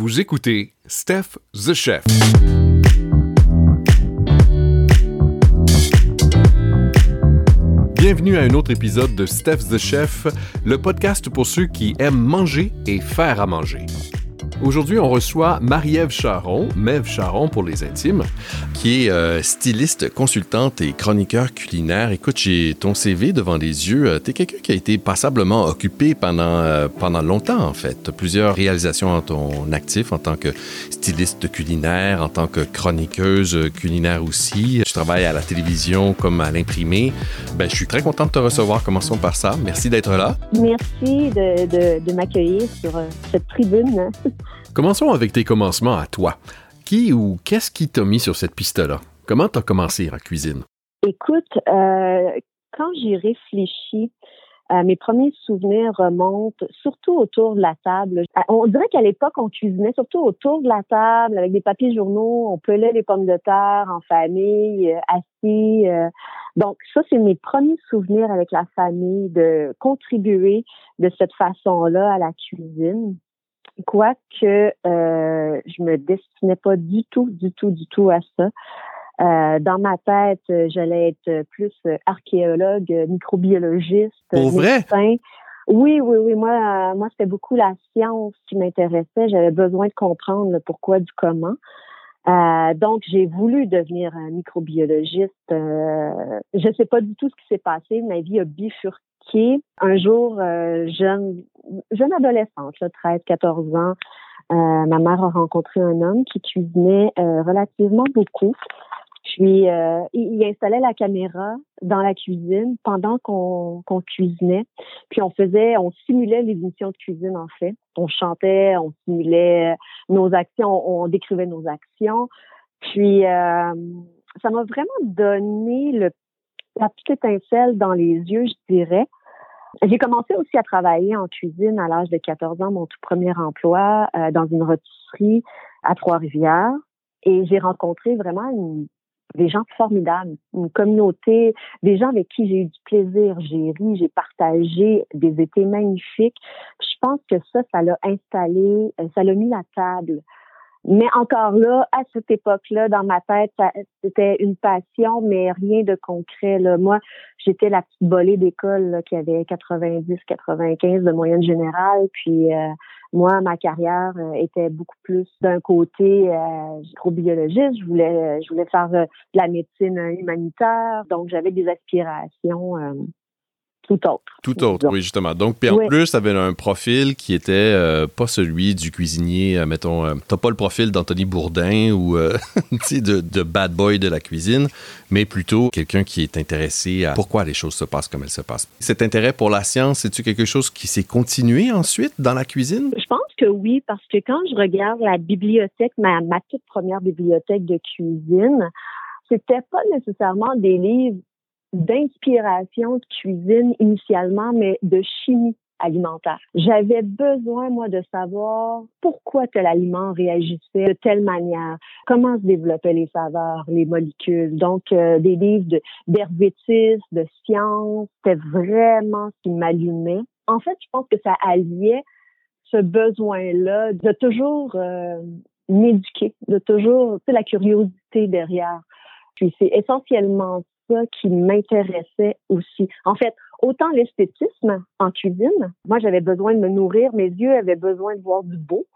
Vous écoutez Steph the Chef. Bienvenue à un autre épisode de Steph the Chef, le podcast pour ceux qui aiment manger et faire à manger. Aujourd'hui, on reçoit Marie-Ève Charon, Mève Charon pour les intimes, qui est euh, styliste, consultante et chroniqueur culinaire. Écoute, j'ai ton CV devant les yeux. Euh, tu es quelqu'un qui a été passablement occupé pendant, euh, pendant longtemps, en fait. As plusieurs réalisations en ton actif en tant que styliste culinaire, en tant que chroniqueuse culinaire aussi. Je travaille à la télévision comme à l'imprimé. Ben, je suis très content de te recevoir. Commençons par ça. Merci d'être là. Merci de, de, de m'accueillir sur cette tribune. Commençons avec tes commencements à toi. Qui ou qu'est-ce qui t'a mis sur cette piste-là? Comment t'as commencé la cuisine? Écoute, euh, quand j'y réfléchis, euh, mes premiers souvenirs remontent surtout autour de la table. Euh, on dirait qu'à l'époque, on cuisinait surtout autour de la table avec des papiers journaux, on pelait les pommes de terre en famille, assis. donc ça, c'est mes premiers souvenirs avec la famille de contribuer de cette façon-là à la cuisine quoique euh, je me destinais pas du tout, du tout, du tout à ça. Euh, dans ma tête, j'allais être plus archéologue, microbiologiste, Pour vrai? Oui, oui, oui. Moi, moi, c'était beaucoup la science qui m'intéressait. J'avais besoin de comprendre le pourquoi du comment. Euh, donc, j'ai voulu devenir un microbiologiste. Euh, je ne sais pas du tout ce qui s'est passé. Ma vie a bifurqué. Un jour, euh, jeune, jeune adolescente, 13, 14 ans, ma mère a rencontré un homme qui cuisinait relativement beaucoup. Puis euh, il, installait la caméra dans la cuisine pendant qu'on cuisinait. Puis on faisait, on simulait les émissions de cuisine en fait. On chantait, on simulait nos actions, on, décrivait nos actions. Puis euh, ça m'a vraiment donné le, la petite étincelle dans les yeux, je dirais. J'ai commencé aussi à travailler en cuisine à l'âge de 14 ans, mon tout premier emploi euh, dans une rôtisserie à Trois-Rivières. Et j'ai rencontré vraiment une des gens formidables, une communauté, des gens avec qui j'ai eu du plaisir, j'ai ri, j'ai partagé des étés magnifiques. Je pense que ça, ça l'a installé, euh, ça l'a mis la table. Mais encore là, à cette époque-là, dans ma tête, c'était une passion, mais rien de concret. Là. Moi, j'étais la petite bolée d'école qui avait 90, 95 de moyenne générale. Puis euh, moi, ma carrière euh, était beaucoup plus d'un côté euh, microbiologiste. Je voulais, je voulais faire de la médecine humanitaire. Donc, j'avais des aspirations tout autre. Tout autre, oui, justement. Donc, puis en plus, tu avais un profil qui était euh, pas celui du cuisinier, euh, mettons, euh, t'as pas le profil d'Anthony Bourdin ou de, de bad boy de la cuisine, mais plutôt quelqu'un qui est intéressé à pourquoi les choses se passent comme elles se passent. Cet intérêt pour la science, c'est-tu quelque chose qui s'est continué ensuite dans la cuisine? Je pense que oui, parce que quand je regarde la bibliothèque, ma, ma toute première bibliothèque de cuisine, c'était pas nécessairement des livres d'inspiration de cuisine initialement, mais de chimie alimentaire. J'avais besoin, moi, de savoir pourquoi tel aliment réagissait de telle manière, comment se développaient les saveurs, les molécules. Donc, euh, des livres d'hervétisme, de, de science, c'était vraiment ce qui m'allumait. En fait, je pense que ça alliait ce besoin-là de toujours euh, m'éduquer, de toujours, tu la curiosité derrière. Puis c'est essentiellement qui m'intéressait aussi. En fait, autant l'esthétisme en cuisine, moi j'avais besoin de me nourrir, mes yeux avaient besoin de voir du beau,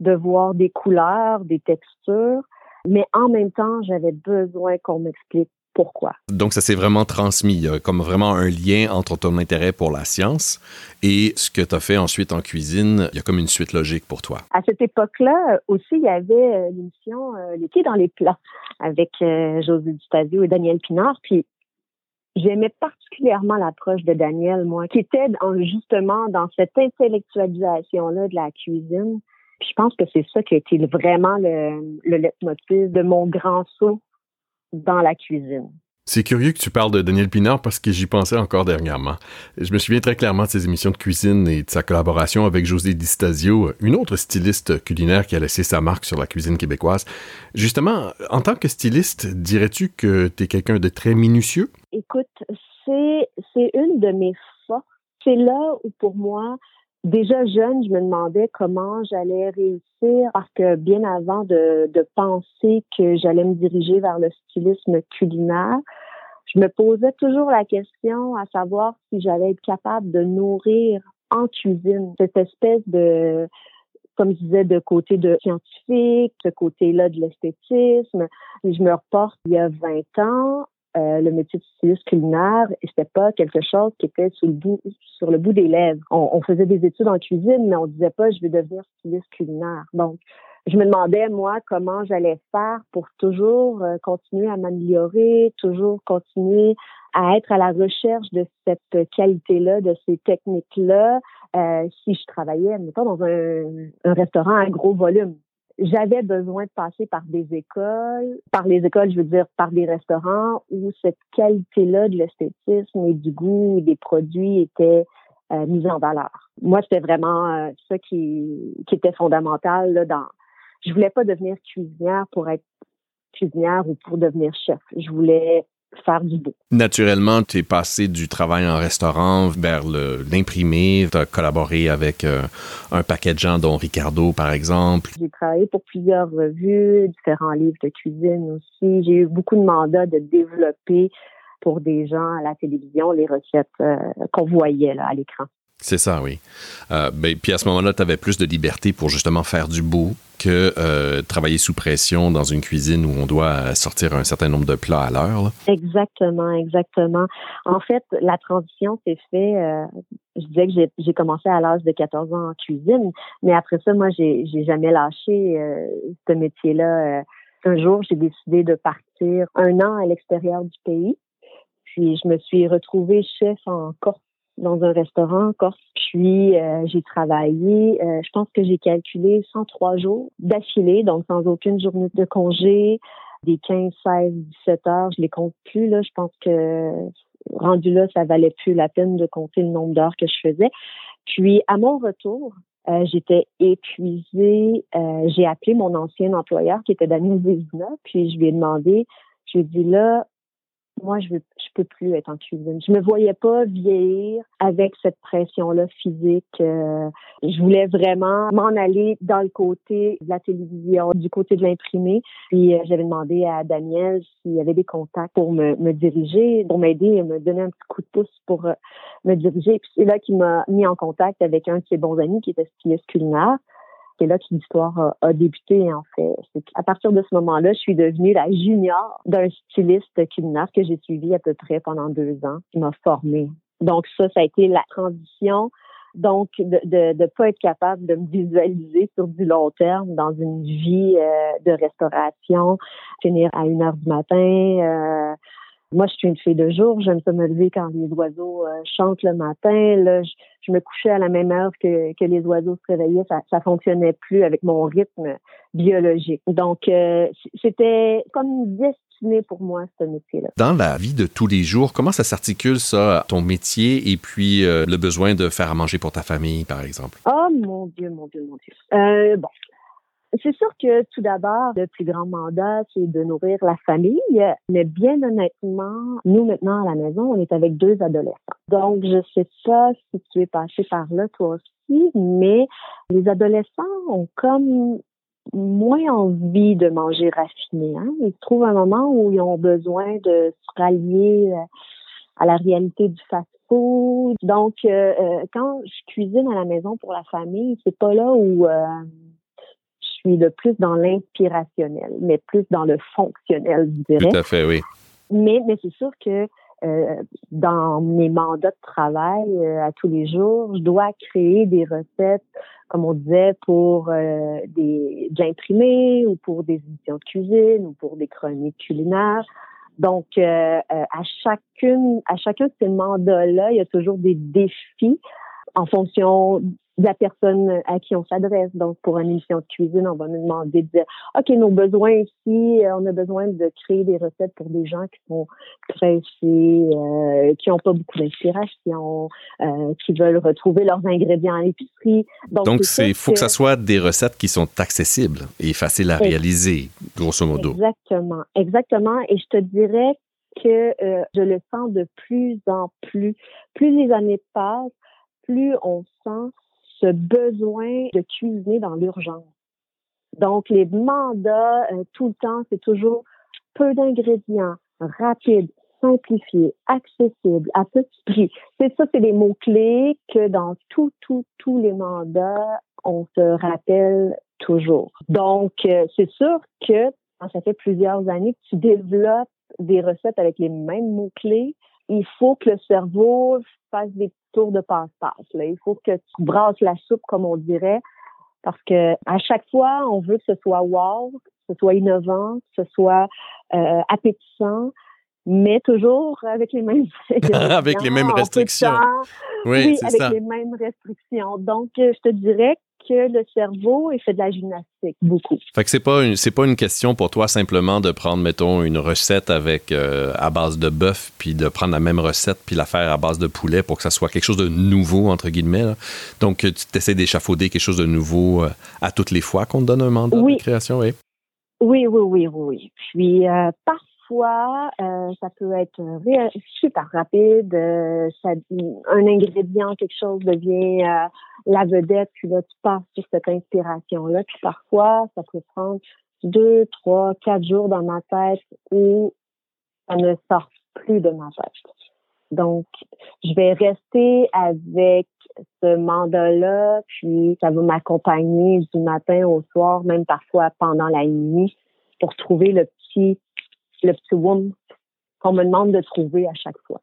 de voir des couleurs, des textures, mais en même temps, j'avais besoin qu'on m'explique pourquoi. Donc, ça s'est vraiment transmis. Il y a comme vraiment un lien entre ton intérêt pour la science et ce que tu as fait ensuite en cuisine. Il y a comme une suite logique pour toi. À cette époque-là, aussi, il y avait euh, l'émission euh, Les pieds dans les plats avec euh, José Dustasio et Daniel Pinard. Puis, j'aimais particulièrement l'approche de Daniel, moi, qui était justement dans cette intellectualisation-là de la cuisine. Puis je pense que c'est ça qui a été vraiment le, le leitmotiv de mon grand saut dans la cuisine. C'est curieux que tu parles de Daniel Pinard parce que j'y pensais encore dernièrement. Je me souviens très clairement de ses émissions de cuisine et de sa collaboration avec José Distasio, une autre styliste culinaire qui a laissé sa marque sur la cuisine québécoise. Justement, en tant que styliste, dirais-tu que tu es quelqu'un de très minutieux? Écoute, c'est, c'est une de mes forces. C'est là où pour moi, déjà jeune, je me demandais comment j'allais réussir parce que bien avant de, de penser que j'allais me diriger vers le stylisme culinaire, je me posais toujours la question à savoir si j'allais être capable de nourrir en cuisine cette espèce de comme je disais, de côté de scientifique, ce côté-là de l'esthétisme. Je me reporte il y a 20 ans, euh, le métier de styliste culinaire, c'était pas quelque chose qui était sur le bout, sur le bout des lèvres. On, faisait des études en cuisine, mais on disait pas je vais devenir styliste culinaire. Donc, je me demandais moi comment j'allais faire pour toujours euh, continuer à m'améliorer, toujours continuer à être à la recherche de cette qualité-là, de ces techniques-là, euh, si je travaillais, mettons, dans un, un restaurant à gros volume j'avais besoin de passer par des écoles, par les écoles, je veux dire, par des restaurants où cette qualité-là de l'esthétisme et du goût des produits était euh, mise en valeur. Moi, c'était vraiment euh, ça qui, qui était fondamental là, dans. Je voulais pas devenir cuisinière pour être cuisinière ou pour devenir chef. Je voulais faire du beau. Naturellement, tu es passé du travail en restaurant vers l'imprimé. Tu as collaboré avec euh, un paquet de gens, dont Ricardo, par exemple. J'ai travaillé pour plusieurs revues, différents livres de cuisine aussi. J'ai eu beaucoup de mandats de développer pour des gens à la télévision les recettes euh, qu'on voyait là, à l'écran. C'est ça, oui. Euh, ben, puis à ce moment-là, tu avais plus de liberté pour justement faire du beau que euh, travailler sous pression dans une cuisine où on doit sortir un certain nombre de plats à l'heure. Exactement, exactement. En fait, la transition s'est faite, euh, je disais que j'ai commencé à l'âge de 14 ans en cuisine, mais après ça, moi, j'ai jamais lâché ce métier-là. un jour, j'ai décidé de partir un an à l'extérieur du pays. Puis je me suis retrouvée chef en Corse dans un restaurant en Corse. Puis euh, j'ai travaillé, euh, je pense que j'ai calculé 103 jours d'affilée, donc sans aucune journée de congé, des 15, 16, 17 heures, je les compte plus là. Je pense que rendu là, ça valait plus la peine de compter le nombre d'heures que je faisais. Puis à mon retour, euh, j'étais épuisée. j'ai appelé mon ancien employeur qui était Daniel Vézina, puis je lui ai demandé, je lui ai dit là, moi, je veux, je peux plus être en cuisine. Je me voyais pas vieillir avec cette pression-là physique. Euh, je voulais vraiment m'en aller dans le côté de la télévision, du côté de l'imprimé. Puis euh, j'avais demandé à Daniel s'il y avait des contacts pour me, me diriger, pour m'aider me donner un petit coup de pouce pour euh, me diriger. Puis c'est là qu'il m'a mis en contact avec un de ses bons amis qui était styliste culinaire. C'est là que l'histoire a, débuté, en fait. À partir de ce moment-là, je suis devenue la junior d'un styliste culinaire que j'ai suivi à peu près pendant deux ans, qui m'a formée. Donc ça, ça a été la transition. Donc, de ne de, pas être capable de me visualiser sur du long terme dans une vie euh, de restauration, finir à une heure du matin, euh, moi, je suis une fille de jour. J'aime ça me lever quand les oiseaux euh, chantent le matin. Là, je, me couchais à la même heure que, que les oiseaux se réveillaient. Ça, ça fonctionnait plus avec mon rythme biologique. Donc, euh, c'était comme destiné pour moi, ce métier-là. Dans la vie de tous les jours, comment ça s'articule, ça, ton métier et puis euh, le besoin de faire à manger pour ta famille, par exemple? Oh mon Dieu, mon Dieu, mon Dieu. bon, c'est sûr que tout d'abord, le plus grand mandat, c'est de nourrir la famille. Mais bien honnêtement, nous maintenant à la maison, on est avec deux adolescents. Donc, je sais pas si tu es passé par là toi aussi, mais les adolescents ont comme moins envie de manger raffiné. Hein? Ils trouvent un moment où ils ont besoin de se rallier euh, à la réalité du fast-food. Donc, euh, euh, quand je cuisine à la maison pour la famille, c'est pas là où suis le plus dans l'inspirationnel, mais plus dans le fonctionnel, je dirais. Tout à fait, oui. Mais, mais c'est sûr que euh, dans mes mandats de travail euh, à tous les jours, je dois créer des recettes, comme on disait, pour euh, des imprimés ou pour des éditions de cuisine ou pour des chroniques culinaires. Donc, à chacune, à chacun de ces mandats-là, il y a toujours des défis en fonction de la personne à qui on s'adresse. Donc, pour une émission de cuisine, on va nous demander de dire, OK, nos besoins ici, euh, on a besoin de créer des recettes pour des gens qui sont pressés, euh, qui n'ont pas beaucoup d'inspiration, euh, qui veulent retrouver leurs ingrédients à l'épicerie. Donc, il faut que... ça soit des recettes qui sont accessibles et faciles à réaliser, grosso modo. Exactement, exactement. Et je te dirais que je le sens de plus en plus. Plus les années passent, plus on sent ce besoin de cuisiner dans l'urgence. Donc, les mandats, euh, tout le temps, c'est toujours peu d'ingrédients, rapide, simplifié, accessible, à petit prix. C'est ça, c'est les mots-clés que dans tout, tout, tous les mandats, on se rappelle toujours. Donc, euh, c'est sûr que ça fait plusieurs années que tu développes des recettes avec les mêmes mots-clés, il faut que le cerveau fasse des tours de passe-passe. Il faut que tu brasses la soupe, comme on dirait, parce que à chaque fois, on veut que ce soit wow, que ce soit innovant, que ce soit euh, appétissant, mais toujours avec les mêmes avec les mêmes restrictions. Oui, avec les mêmes restrictions. Donc, je te dirais que le cerveau il fait de la gymnastique beaucoup. Fait que c'est pas une, c'est pas une question pour toi simplement de prendre mettons une recette avec euh, à base de bœuf puis de prendre la même recette puis la faire à base de poulet pour que ça soit quelque chose de nouveau entre guillemets. Donc tu t'essaies d'échafauder quelque chose de nouveau euh, à toutes les fois qu'on te donne un mandat de création, oui? Oui, oui, oui, oui. Puis euh, fois, euh, ça peut être super rapide. Euh, un ingrédient, quelque chose devient euh, la vedette, puis là, tu passes sur cette inspiration-là. Puis parfois, ça peut prendre deux, trois, quatre jours dans ma tête où ça ne sort plus de ma tête. Donc, je vais rester avec ce mandat-là, puis ça va m'accompagner du matin au soir, même parfois pendant la nuit, pour trouver le petit le petit womb qu'on me demande de trouver à chaque fois.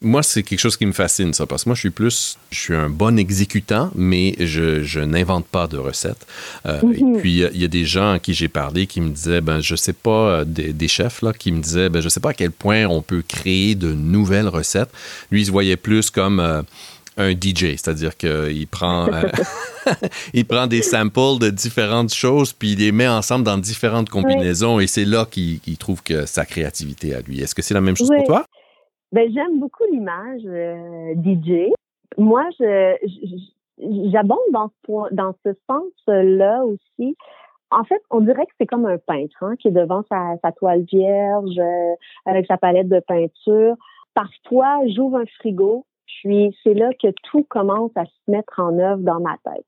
Moi, c'est quelque chose qui me fascine, ça, parce que moi, je suis plus, je suis un bon exécutant, mais je, je n'invente pas de recettes. Euh, et mhm. puis, il y a des gens à qui j'ai parlé qui me disaient, ben, je sais pas, euh, des, chefs, là, qui me disaient, ben, je sais pas à quel point on peut créer de nouvelles recettes. Lui, il se voyait plus comme, euh, un DJ, c'est-à-dire qu'il prend, euh, il prend des samples de différentes choses, puis il les met ensemble dans différentes combinaisons, et c'est là qu'il trouve que sa créativité à lui. Est-ce que c'est la même chose pour toi? Ben, j'aime beaucoup l'image euh, DJ. Moi, j'abonde dans, dans ce sens-là aussi. En fait, on dirait que c'est comme un peintre hein, qui est devant sa, sa toile vierge euh, avec sa palette de peinture. Parfois, j'ouvre un frigo, puis c'est là que tout commence à se mettre en œuvre dans ma tête.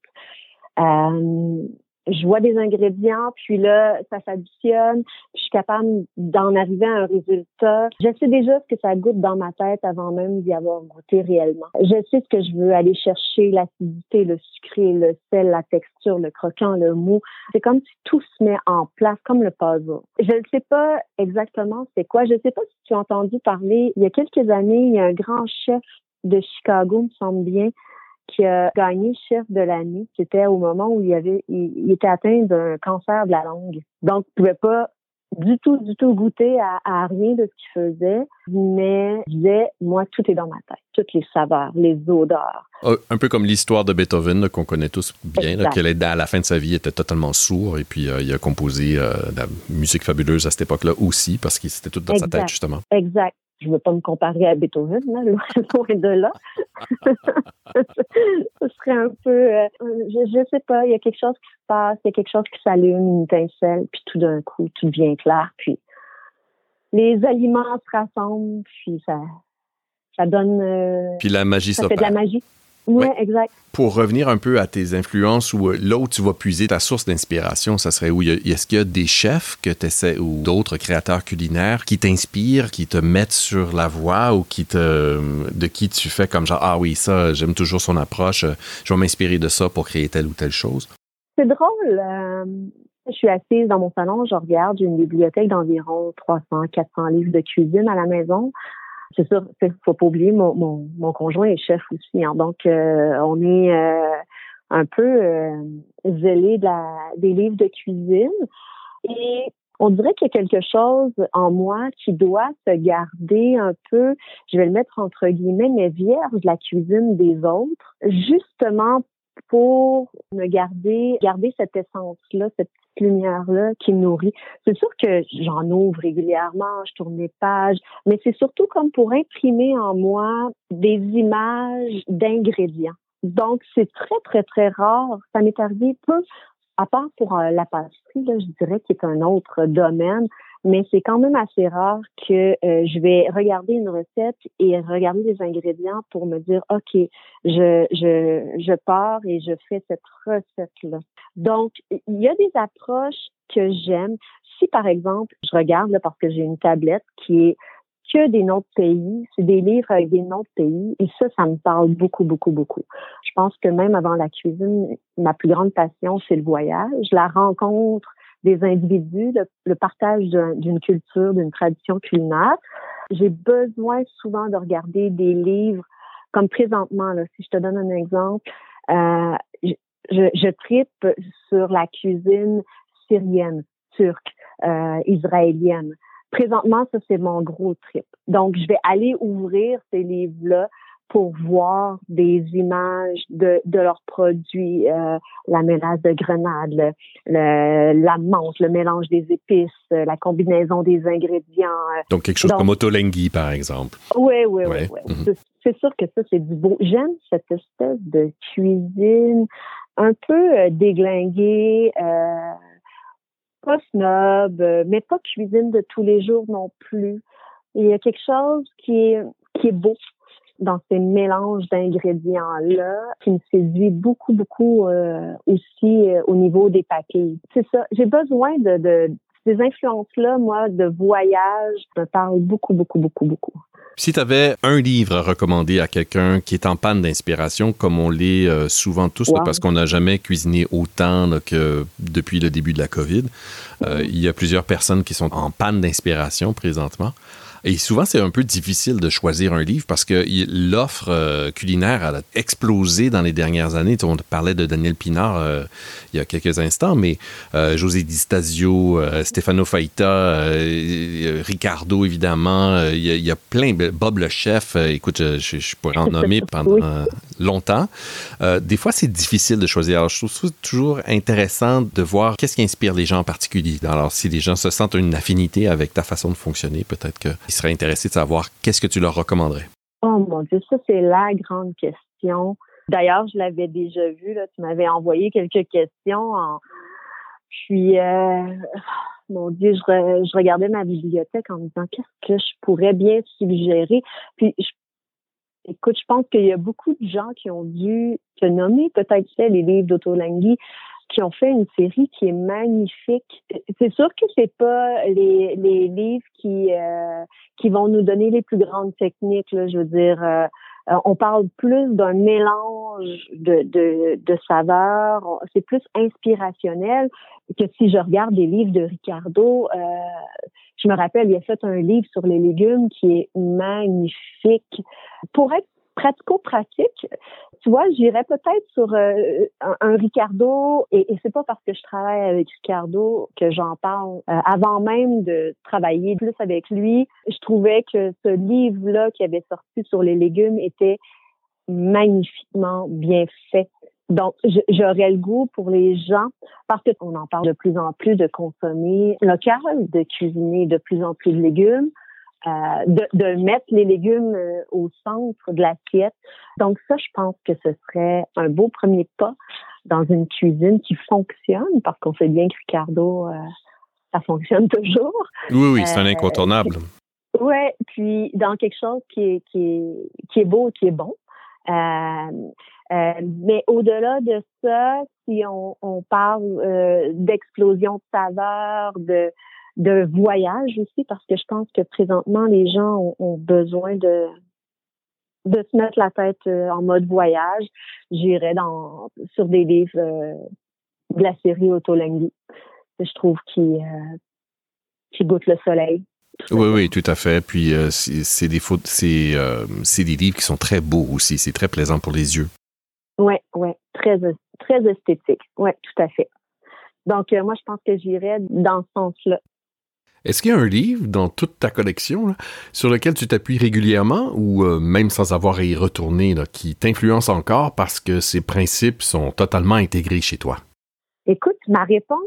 Euh, je vois des ingrédients, puis là, ça s'additionne, puis je suis capable d'en arriver à un résultat. Je sais déjà ce que ça goûte dans ma tête avant même d'y avoir goûté réellement. Je sais ce que je veux aller chercher, l'acidité, le sucré, le sel, la texture, le croquant, le mou. C'est comme si tout se met en place, comme le puzzle. Je ne sais pas exactement c'est quoi. Je ne sais pas si tu as entendu parler, il y a quelques années, il y a un grand chef de Chicago, me semble bien, qui a gagné chef de l'année. C'était au moment où il, avait, il, était atteint d'un cancer de la langue. Donc, il ne pouvait pas du tout, du tout goûter à, rien de ce qu'il faisait, mais il disait, moi, tout est dans ma tête, toutes les saveurs, les odeurs. Ah, un peu comme l'histoire de Beethoven qu'on connaît tous bien, qu'elle à la fin de sa vie était totalement sourd et puis euh, il a composé euh, de la musique fabuleuse à cette époque-là aussi parce qu'il était tout dans sa tête justement. Exact je ne veux pas me comparer à Beethoven, là, loin de là. Ce serait un peu, euh, je ne sais pas, il y a quelque chose qui se passe, il y a quelque chose qui s'allume, une étincelle, puis tout d'un coup, tout devient clair, puis les aliments se rassemblent, puis ça, ça donne. Euh, puis la magie ça fait de la magie. Oui, exact. Pour revenir un peu à tes influences ou euh, là où tu vas puiser ta source d'inspiration, ça serait où? Est-ce qu'il y a des chefs que tu essaies ou d'autres créateurs culinaires qui t'inspirent, qui te mettent sur la voie ou qui te, de qui tu fais comme genre, ah oui, ça, j'aime toujours son approche, euh, je vais m'inspirer de ça pour créer telle ou telle chose? C'est drôle. Euh, je suis assise dans mon salon, je regarde, j'ai une bibliothèque d'environ 300, 400 livres de cuisine à la maison c'est sûr, faut pas oublier, mon, mon, mon conjoint est chef aussi. Hein, donc, euh, on est euh, un peu euh, zélé de des livres de cuisine. Et on dirait qu'il y a quelque chose en moi qui doit se garder un peu, je vais le mettre entre guillemets, mais vierge de la cuisine des autres, justement pour me garder, garder cette essence-là, cette lumière-là qui me nourrit. C'est sûr que j'en ouvre régulièrement, je tourne les pages, mais c'est surtout comme pour imprimer en moi des images d'ingrédients. Donc, c'est très, très, très rare. Ça m'est arrivé peu, à part pour euh, la pâtisserie, là, je dirais, qui est un autre domaine, mais c'est quand même assez rare que euh, je vais regarder une recette et regarder les ingrédients pour me dire, OK, je, je, je pars et je fais cette recette-là. Donc, il y a des approches que j'aime. Si, par exemple, je regarde, parce que j'ai une tablette qui est que des noms de pays, c'est des livres avec des noms de pays, et ça, ça me parle beaucoup, beaucoup, beaucoup. Je pense que même avant la cuisine, ma plus grande passion, c'est le voyage, la rencontre des individus, le, partage d'une culture, d'une tradition culinaire. J'ai besoin souvent de regarder des livres comme présentement, si je te donne un exemple, euh, je, je tripe sur la cuisine syrienne, turque, euh, israélienne. Présentement, ça, c'est mon gros trip. Donc, je vais aller ouvrir ces livres-là pour voir des images de, de leurs produits, euh, la mélasse de grenade, le, la menthe, le mélange des épices, euh, la combinaison des ingrédients. Euh. Donc quelque chose comme Otolenghi, par exemple. Oui, oui, oui. Mhm. C'est sûr que ça, c'est du beau. J'aime cette espèce de cuisine un peu déglinguée, pas snob, mais pas cuisine de tous les jours non plus. Il y a quelque chose qui est, qui est beau dans ces mélanges d'ingrédients-là qui me séduit beaucoup, beaucoup euh, aussi euh, au niveau des paquets. C'est ça. J'ai besoin de, de ces influences-là, moi, de voyage, me parlent beaucoup, beaucoup, beaucoup, beaucoup. Si tu avais un livre à recommander à quelqu'un qui est en panne d'inspiration, comme on l'est euh, souvent tous, parce qu'on n'a jamais cuisiné autant que depuis le début de la COVID, il y a plusieurs personnes qui sont en panne d'inspiration présentement. Et souvent, c'est un peu difficile de choisir un livre parce que l'offre euh, culinaire a explosé dans les dernières années. On parlait de Daniel Pinard euh, il y a quelques instants, mais euh, José Di Stasio, Stefano Faita, Ricardo, évidemment, il y, a, plein. Bob le chef, écoute, je, pourrais en nommer pendant longtemps. des fois, c'est difficile de choisir. Alors, je trouve ça toujours intéressant de voir qu'est-ce qui inspire les gens en particulier. Alors, si les gens se sentent une affinité avec ta façon de fonctionner, peut-être que serais intéressé de savoir qu'est-ce que tu leur recommanderais. Oh mon Dieu, ça c'est la grande question. D'ailleurs, je l'avais déjà vu, là, tu m'avais envoyé quelques questions. Puis, euh, mon Dieu, je, regardais ma bibliothèque en me disant qu'est-ce que je pourrais bien suggérer? Puis, écoute, je pense qu'il y a beaucoup de gens qui ont dû te nommer peut-être les livres d'Otolenghi qui ont fait une série qui est magnifique. C'est sûr que c'est pas les, les livres qui euh, qui vont nous donner les plus grandes techniques. Là, je veux dire, euh, euh, on parle plus d'un mélange de, de, de saveurs. C'est plus inspirationnel que si je regarde des livres de Ricardo. Euh, je me rappelle, il a fait un livre sur les légumes qui est magnifique. Pour être pratico-pratique, tu vois, j'irais peut-être sur euh, un, Ricardo, et, c'est pas parce que je travaille avec Ricardo que j'en parle. Euh, avant même de travailler plus avec lui, je trouvais que ce livre-là qui avait sorti sur les légumes était magnifiquement bien fait. Donc, j'aurais le goût pour les gens, parce qu'on en parle de plus en plus de consommer local, de cuisiner de plus en plus de légumes. Euh, de, de, mettre les légumes euh, au centre de l'assiette. Donc ça, je pense que ce serait un beau premier pas dans une cuisine qui fonctionne, parce qu'on sait bien que Ricardo, euh, ça fonctionne toujours. Oui, oui, c'est un incontournable. Oui, puis dans quelque chose qui est, qui est, qui est beau, qui est bon. mais au-delà de ça, si on, on parle d'explosion de saveurs, de de voyage aussi, parce que je pense que présentement, les gens ont, besoin de de se mettre la tête euh, en mode voyage. J'irais dans sur des livres euh, de la série Autolenghi. Je trouve qui euh, qui goûte le soleil. Oui, oui, tout à fait. Puis c'est des c'est c'est des livres qui sont très beaux aussi. C'est très plaisant pour les yeux. Oui, oui, très très esthétique. Oui, tout à fait. Donc moi, je pense que j'irais dans ce sens-là. Est-ce qu'il y a un livre dans toute ta collection sur lequel tu t'appuies régulièrement ou euh, même sans avoir à y retourner, qui t'influence encore parce que ses principes sont totalement intégrés chez toi? Écoute, ma réponse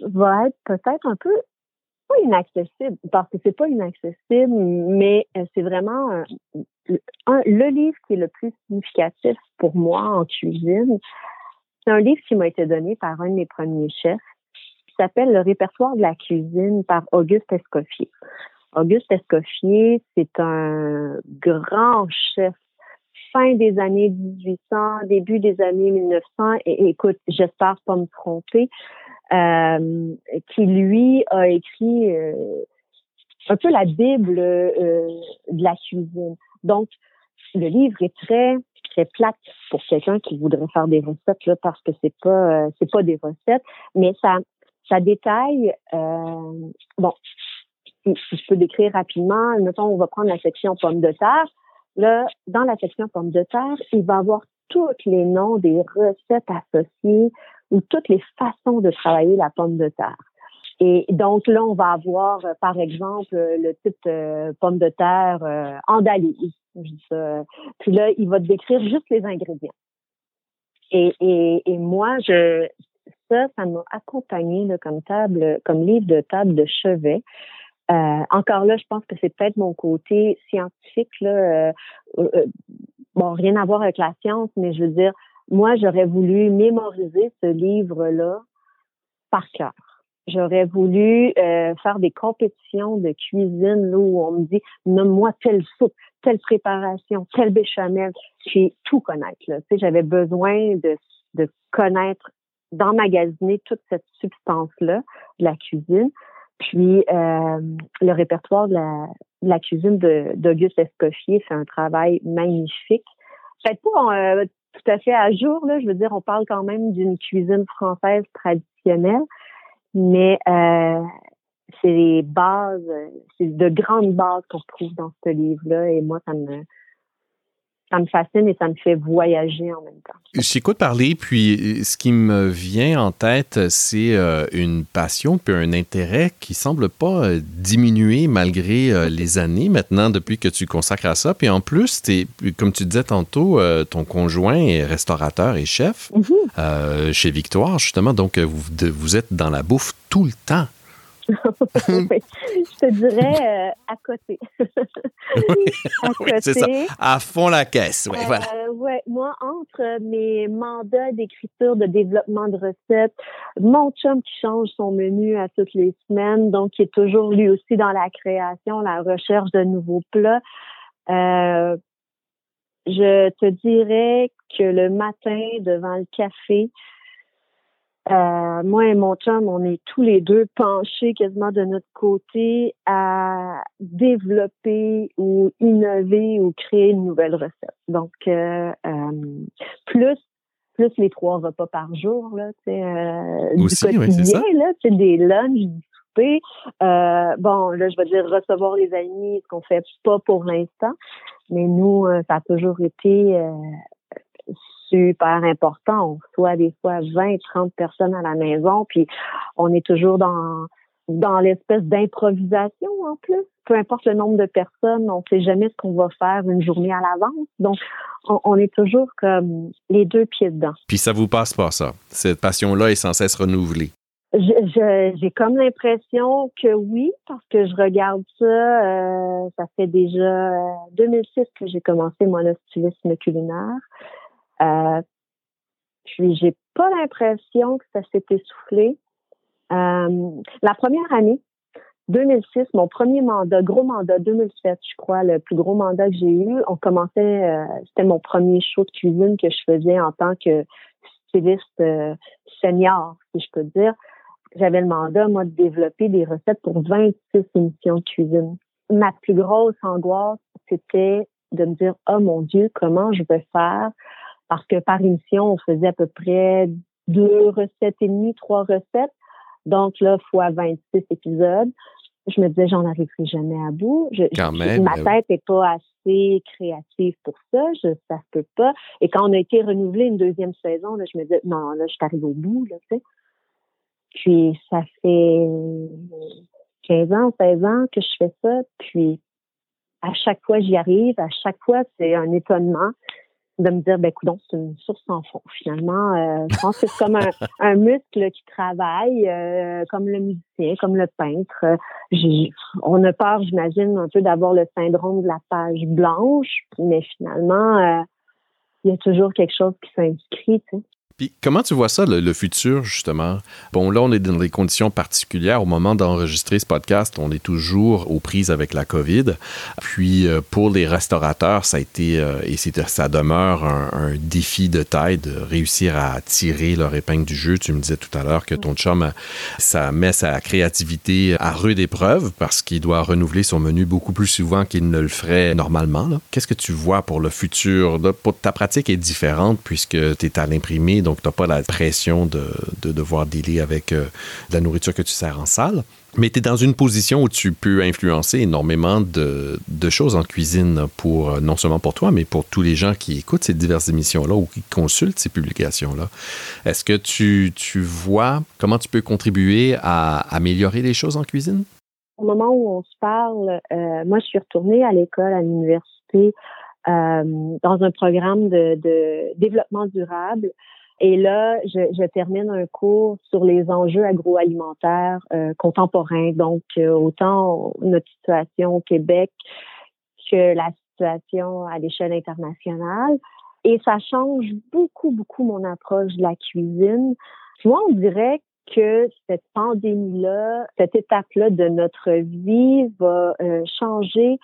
va être peut-être un peu pas inaccessible parce que c'est pas inaccessible, mais euh, c'est vraiment le livre qui est le plus significatif pour moi en cuisine. C'est un livre qui m'a été donné par un de mes premiers chefs s'appelle Le répertoire de la cuisine par Auguste Escoffier. Auguste Escoffier, c'est un grand chef fin des années 1800, début des années 1900, et, écoute, j'espère pas me tromper, euh, qui lui a écrit euh, un peu la Bible euh, de la cuisine. Donc, le livre est très très plate pour quelqu'un qui voudrait faire des recettes là, parce que c'est pas c'est pas des recettes, mais ça ça détaille bon si je peux décrire rapidement, mettons, on va prendre la section pommes de terre. Là, dans la section pommes de terre, il va avoir tous les noms des recettes associées ou toutes les façons de travailler la pomme de terre. Et donc là, on va avoir, euh, par exemple, le type euh, pomme de terre euh, andalou. Puis là, il va te décrire juste les ingrédients. Et, et, et moi, je ça, m'a accompagné comme table, comme livre de table de chevet. Euh, encore là, je pense que c'est peut-être mon côté scientifique. Là, euh, euh, bon, rien à voir avec la science, mais je veux dire, moi, j'aurais voulu mémoriser ce livre-là par cœur. J'aurais voulu faire des compétitions de cuisine là, où on me dit nomme-moi telle soupe, telle préparation, telle béchamel, puis tout connaître. Là. Tu sais, j'avais besoin de connaître, d'emmagasiner toute cette substance-là de la cuisine. Puis euh, le répertoire de la, cuisine d'Auguste Escoffier fait un travail magnifique. Peut-être pas euh, tout à fait à jour, là, je veux dire, on parle quand même d'une cuisine française traditionnelle, mais euh, c'est les bases, c'est de grandes bases qu'on retrouve dans ce livre-là, et moi, ça me ça me fascine et ça me fait voyager en même temps. J'écoute parler, puis ce qui me vient en tête, c'est euh, une passion puis un intérêt qui semble pas euh, diminuer malgré euh, les années maintenant depuis que tu consacres à ça. Puis en plus, es, comme tu disais tantôt, ton conjoint est restaurateur et chef mm-hmm. chez Victoire, justement. Donc, vous, vous êtes dans la bouffe tout le temps. je te dirais euh, à côté. à côté. c'est ça. À fond la caisse. Voilà. Euh, ouais, moi, entre mes mandats d'écriture, de développement de recettes, mon chum qui change son menu à toutes les semaines, donc qui est toujours lui aussi dans la création, la recherche de nouveaux plats. Euh, je te dirais que le matin, devant le café, euh, moi et mon chum, on est tous les deux penchés quasiment de notre côté à développer ou innover ou créer une nouvelle recette. Donc, euh, euh plus plus les trois repas par jour là, euh, du quotidien là, c'est des lunchs, du souper. Euh, bon, là, je vais dire recevoir les amis, ce qu'on fait pas pour l'instant, mais nous, ça a toujours été super important. On reçoit des fois 20, 30 personnes à la maison, puis on est toujours dans dans l'espèce d'improvisation en plus. Peu importe le nombre de personnes, on ne sait jamais ce qu'on va faire une journée à l'avance. Donc, on, est toujours comme les deux pieds dedans. Puis ça vous passe pas ça. Cette passion-là est sans cesse renouvelée. J'ai comme l'impression que oui, parce que je regarde ça, euh, ça fait déjà 2006 que j'ai commencé moi le stylisme culinaire. Euh, puis j'ai pas l'impression que ça s'est essoufflé. Euh, la première année, 2006, mon premier mandat, gros mandat, 2007, je crois, le plus gros mandat que j'ai eu, on commençait, euh, c'était mon premier show de cuisine que je faisais en tant que styliste euh, senior, si je peux dire. J'avais le mandat, moi, de développer des recettes pour 26 émissions de cuisine. Ma plus grosse angoisse, c'était de me dire, oh mon Dieu, comment je vais faire parce que par émission, on faisait à peu près deux recettes et demie, trois recettes. Donc là, fois 26 épisodes. Je me disais, j'en arriverai jamais à bout. ma ben tête n'est pas assez créative pour ça. Je, ça se peut pas. Et quand on a été renouvelé une deuxième saison, là, je me disais, non, là, je suis arrivée au bout, là, tu sais. Puis ça fait 15 ans, 16 ans que je fais ça. Puis à chaque fois, j'y arrive. À chaque fois, c'est un étonnement de me dire, ben écoute, c'est une source sans fond. Finalement, euh, je pense que c'est comme un, muscle qui travaille, euh, comme le musicien, comme le peintre. on a peur, j'imagine, un peu d'avoir le syndrome de la page blanche, mais finalement, euh, il y a toujours quelque chose qui s'inscrit. Tu sais. Puis comment tu vois ça, le, futur, justement? Bon, là, on est dans des conditions particulières. Au moment d'enregistrer ce podcast, on est toujours aux prises avec la COVID. Puis euh, pour les restaurateurs, ça a été, euh, et ça demeure un, défi de taille de réussir à tirer leur épingle du jeu. Tu me disais tout à l'heure que ton chum, ça met sa créativité à rude épreuve parce qu'il doit renouveler son menu beaucoup plus souvent qu'il ne le ferait normalement. Qu'est-ce que tu vois pour le futur? ta pratique est différente puisque tu es à l'imprimé donc tu n'as pas la pression de, devoir dealer avec euh, la nourriture que tu sers en salle. Mais tu es dans une position où tu peux influencer énormément de, choses en cuisine pour euh, non seulement pour toi, mais pour tous les gens qui écoutent ces diverses émissions-là ou qui consultent ces publications-là. Est-ce que tu, vois comment tu peux contribuer à améliorer les choses en cuisine? Au moment où on se parle, euh, moi je suis retournée à l'école, à l'université, dans un programme de développement durable. Et là, je, termine un cours sur les enjeux agroalimentaires euh, contemporains, donc euh, autant notre situation au Québec que la situation à l'échelle internationale. Et ça change beaucoup, beaucoup mon approche de la cuisine. Tu vois, on dirait que cette pandémie-là, cette étape-là de notre vie va euh, changer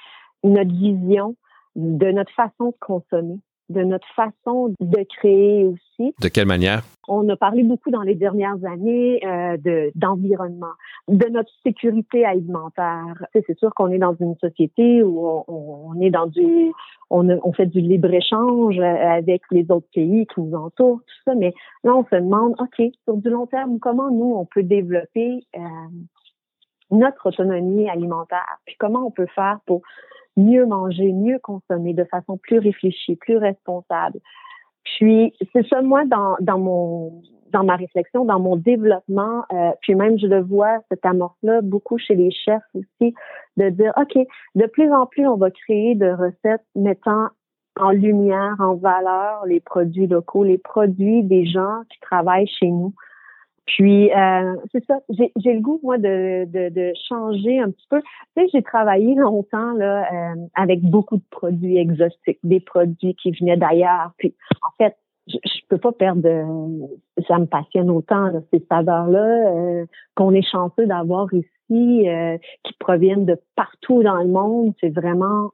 notre vision de notre façon de consommer de notre façon de créer aussi. De quelle manière? On a parlé beaucoup dans les dernières années euh, de d'environnement, de notre sécurité alimentaire. C'est sûr qu'on est dans une société où on, on est dans du, on, on fait du libre échange avec les autres pays qui nous entourent, tout ça. Mais là, on se demande, ok, sur du long terme, comment nous on peut développer euh, notre autonomie alimentaire, puis comment on peut faire pour mieux manger, mieux consommer de façon plus réfléchie, plus responsable. Puis c'est ça moi dans, mon dans ma réflexion, dans mon développement, euh, puis même je le vois cette amorce-là beaucoup chez les chefs aussi, de dire ok, de plus en plus on va créer de recettes mettant en lumière, en valeur les produits locaux, les produits des gens qui travaillent chez nous. Puis, euh, c'est ça, j'ai le goût, moi, de, de, de, changer un petit peu. Tu sais, j'ai travaillé longtemps là euh, avec beaucoup de produits exotiques, des produits qui venaient d'ailleurs. Puis, en fait, je, je peux pas perdre de... Ça me passionne autant, là, ces saveurs-là, euh, qu'on est chanceux d'avoir ici, euh, qui proviennent de partout dans le monde. C'est vraiment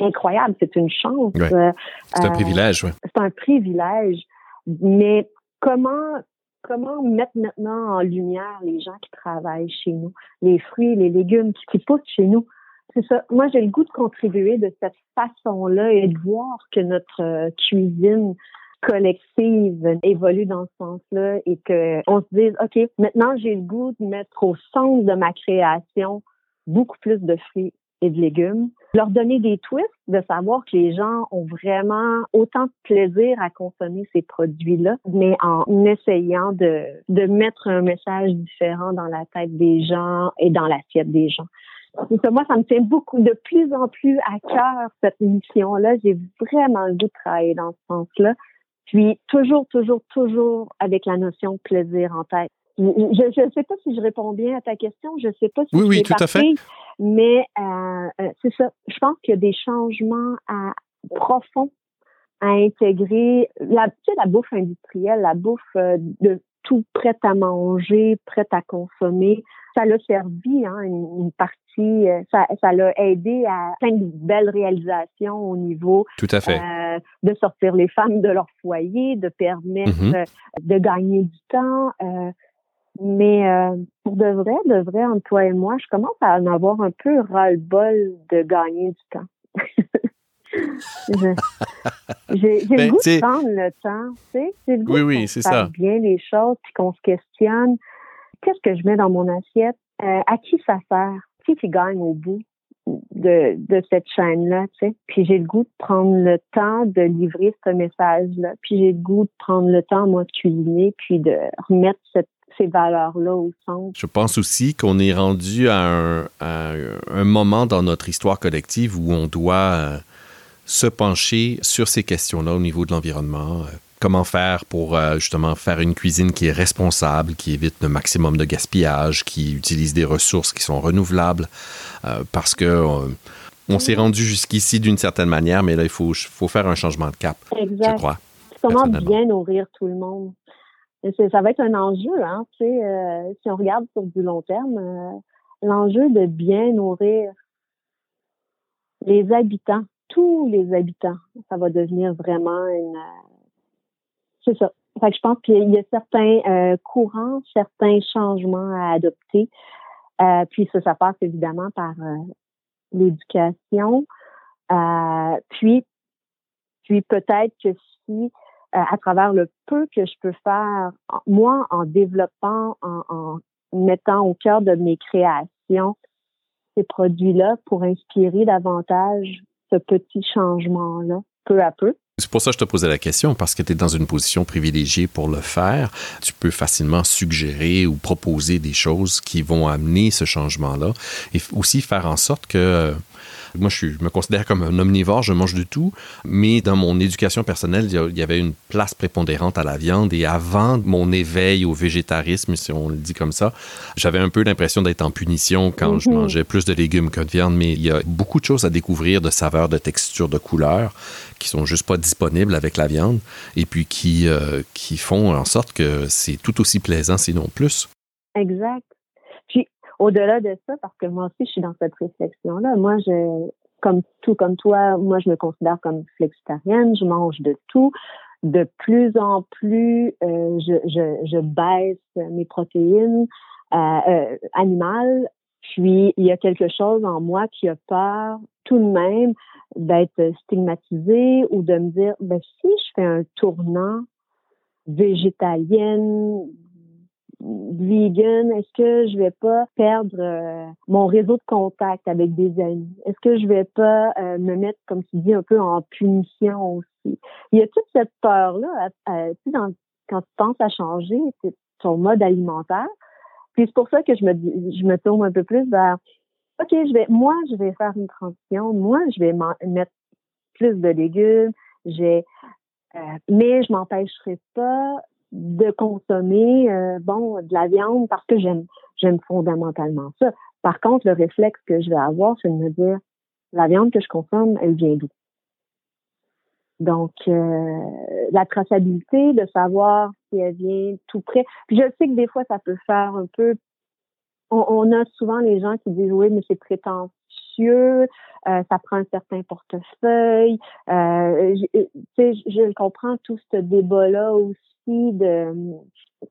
incroyable. C'est une chance. c'est un privilège, oui. C'est un privilège. Mais comment comment mettre maintenant en lumière les gens qui travaillent chez nous, les fruits, les légumes qui, poussent chez nous? C'est ça. Moi, j'ai le goût de contribuer de cette façon-là et de voir que notre euh, cuisine collective évolue dans ce sens-là et que on se dise, OK, maintenant, j'ai le goût de mettre au centre de ma création beaucoup plus de fruits et de légumes. Leur donner des twists, de savoir que les gens ont vraiment autant de plaisir à consommer ces produits-là, mais en essayant de, de mettre un message différent dans la tête des gens et dans l'assiette des gens. Donc, moi, ça me tient beaucoup, de plus en plus à cœur, cette mission-là. J'ai vraiment le goût de travailler dans ce sens-là. Puis, toujours, toujours, toujours avec la notion de plaisir en tête. Je ne sais pas si je réponds bien à ta question. Je ne sais pas si oui, oui, tout à fait. Mais euh, euh, c'est ça. Je pense qu'il y a des changements à, profonds à intégrer. La, tu sais, la bouffe industrielle, la bouffe euh, de tout prêt à manger, prêt à consommer, ça l'a servi hein, une, partie, ça, ça l'a aidé à plein de belles réalisations au niveau Tout à fait. de sortir les femmes de leur foyer, de permettre mm-hmm. de gagner du temps. Mais euh, pour de vrai, de vrai, entre toi et moi, je commence à en avoir un peu ras-le-bol de gagner du temps. j'ai le ben, goût de prendre le temps, tu sais. J'ai le goût oui, fasse bien les choses, puis qu'on se questionne. Qu'est-ce que je mets dans mon assiette? Euh, à qui ça sert? Qui qui gagne au bout de, de cette chaîne-là, tu sais? Puis j'ai le goût de prendre le temps de livrer ce message-là. Puis j'ai le goût de prendre le temps, moi, de cuisiner, puis de remettre cette ces valeurs-là au centre. Je pense aussi qu'on est rendu à un, moment dans notre histoire collective où on doit euh, se pencher sur ces questions-là au niveau de l'environnement. Euh, comment faire pour euh, justement faire une cuisine qui est responsable, qui évite le maximum de gaspillage, qui utilise des ressources qui sont renouvelables, parce que on s'est rendu jusqu'ici d'une certaine manière, mais là, il faut, faut faire un changement de cap, je crois. comment bien nourrir tout le monde. Ça va être un enjeu, hein, tu sais, euh, si on regarde sur du long terme, euh, l'enjeu de bien nourrir les habitants, tous les habitants, ça va devenir vraiment une... c'est ça. Fait que je pense qu'il y a certains courants, certains changements à adopter. puis ça, ça passe évidemment par l'éducation. puis puis peut-être que si, euh, à travers le peu que je peux faire, moi, en développant, en, mettant au cœur de mes créations ces produits-là pour inspirer davantage ce petit changement-là, peu à peu. C'est pour ça que je te posais la question, parce que tu es dans une position privilégiée pour le faire. Tu peux facilement suggérer ou proposer des choses qui vont amener ce changement-là et aussi faire en sorte que moi, je, me considère comme un omnivore, je mange de tout, mais dans mon éducation personnelle, il y avait une place prépondérante à la viande et avant mon éveil au végétarisme, si on le dit comme ça, j'avais un peu l'impression d'être en punition quand je mhm. mangeais plus de légumes que de viande, mais il y a beaucoup de choses à découvrir de saveurs, de textures, de couleurs qui sont juste pas disponibles avec la viande et puis qui, euh, qui font en sorte que c'est tout aussi plaisant, sinon plus. Exact au-delà de ça, parce que moi aussi, je suis dans cette réflexion-là. Moi, comme tout comme toi, moi, je me considère comme flexitarienne. Je mange de tout. De plus en plus, euh, je, baisse mes protéines euh, euh, animales. Puis, il y a quelque chose en moi qui a peur tout de même d'être stigmatisée ou de me dire, ben, si je fais un tournant végétalienne, vegan, est-ce que je vais pas perdre euh, mon réseau de contact avec des amis? Est-ce que je vais pas euh, me mettre, comme tu dis, un peu en punition aussi? Il y a toute cette peur-là, euh, quand tu penses à changer ton mode alimentaire. Puis c'est pour ça que je me je me tourne un peu plus vers OK, je vais moi, je vais faire une transition, moi, je vais mettre plus de légumes, j'ai mais je m'empêcherai pas de consommer euh, bon de la viande parce que j'aime j'aime fondamentalement ça. Par contre, le réflexe que je vais avoir, c'est de me dire la viande que je consomme, elle vient d'où? Donc euh, la traçabilité, de savoir si elle vient tout près. Puis je sais que des fois ça peut faire un peu on, a souvent les gens qui disent oui, mais c'est prétentieux, euh, ça prend un certain portefeuille. Euh, je, je comprends tout ce débat-là aussi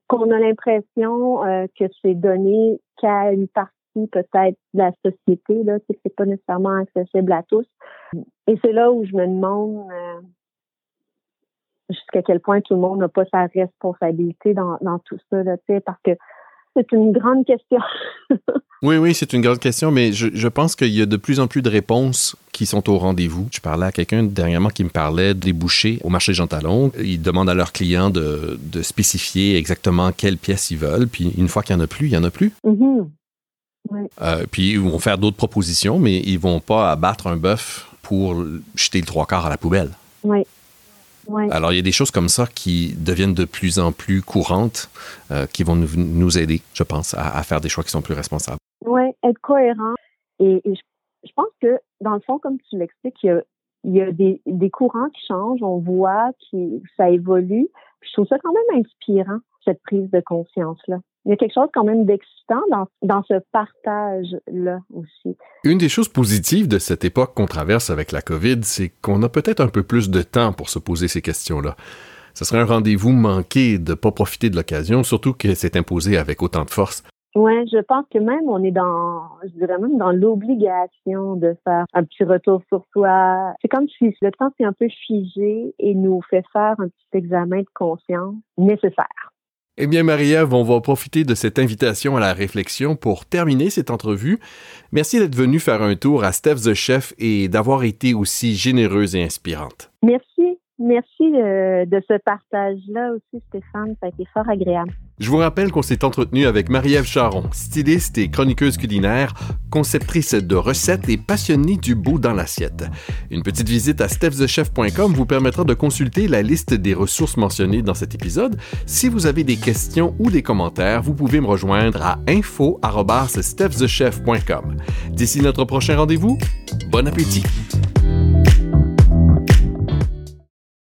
qu'on a l'impression euh, que c'est donné qu'à une partie peut-être de la société, là, c'est que c'est pas nécessairement accessible à tous. Et c'est là où je me demande euh, jusqu'à quel point tout le monde n'a pas sa responsabilité dans, dans tout ça, là, parce que c'est une grande question. oui, oui, c'est une grande question, mais je, pense qu'il y a de plus en plus de réponses qui sont au rendez-vous. Je parlais à quelqu'un dernièrement qui me parlait des bouchers au marché Jean Talon. Ils demandent à leurs clients de, spécifier exactement quelles pièces ils veulent, puis une fois qu'il n'y en a plus, il n'y en a plus. Mm-hmm. Euh, puis ils vont faire d'autres propositions, mais ils vont pas abattre un bœuf pour jeter le trois quarts à la poubelle. Oui. Alors, il y a des choses comme ça qui deviennent de plus en plus courantes, euh, qui vont nous, aider, je pense, à, faire des choix qui sont plus responsables. Oui, être cohérent. Et, je, pense que, dans le fond, comme tu l'expliques, il y a, des, courants qui changent, on voit que ça évolue. je trouve ça quand même inspirant, cette prise de conscience-là il y a quelque chose quand même d'excitant dans, dans ce partage-là aussi. Une des choses positives de cette époque qu'on traverse avec la COVID, c'est qu'on a peut-être un peu plus de temps pour se poser ces questions-là. Ce serait un rendez-vous manqué de ne pas profiter de l'occasion, surtout que c'est imposé avec autant de force. Oui, je pense que même on est dans, je dirais même dans l'obligation de faire un petit retour sur soi. C'est comme si le temps s'est un peu figé et nous fait faire un petit examen de conscience nécessaire. Eh bien, Marie-Ève, on va profiter de cette invitation à la réflexion pour terminer cette entrevue. Merci d'être venue faire un tour à Steph the Chef et d'avoir été aussi généreuse et inspirante. Merci. Merci euh, de ce partage-là aussi, Stéphane. Ça a été fort agréable. Je vous rappelle qu'on s'est entretenu avec Marie-Ève Charon, styliste et chroniqueuse culinaire, conceptrice de recettes et passionnée du beau dans l'assiette. Une petite visite à stephthechef.com vous permettra de consulter la liste des ressources mentionnées dans cet épisode. Si vous avez des questions ou des commentaires, vous pouvez me rejoindre à info.stephthechef.com. D'ici notre prochain rendez-vous, bon appétit!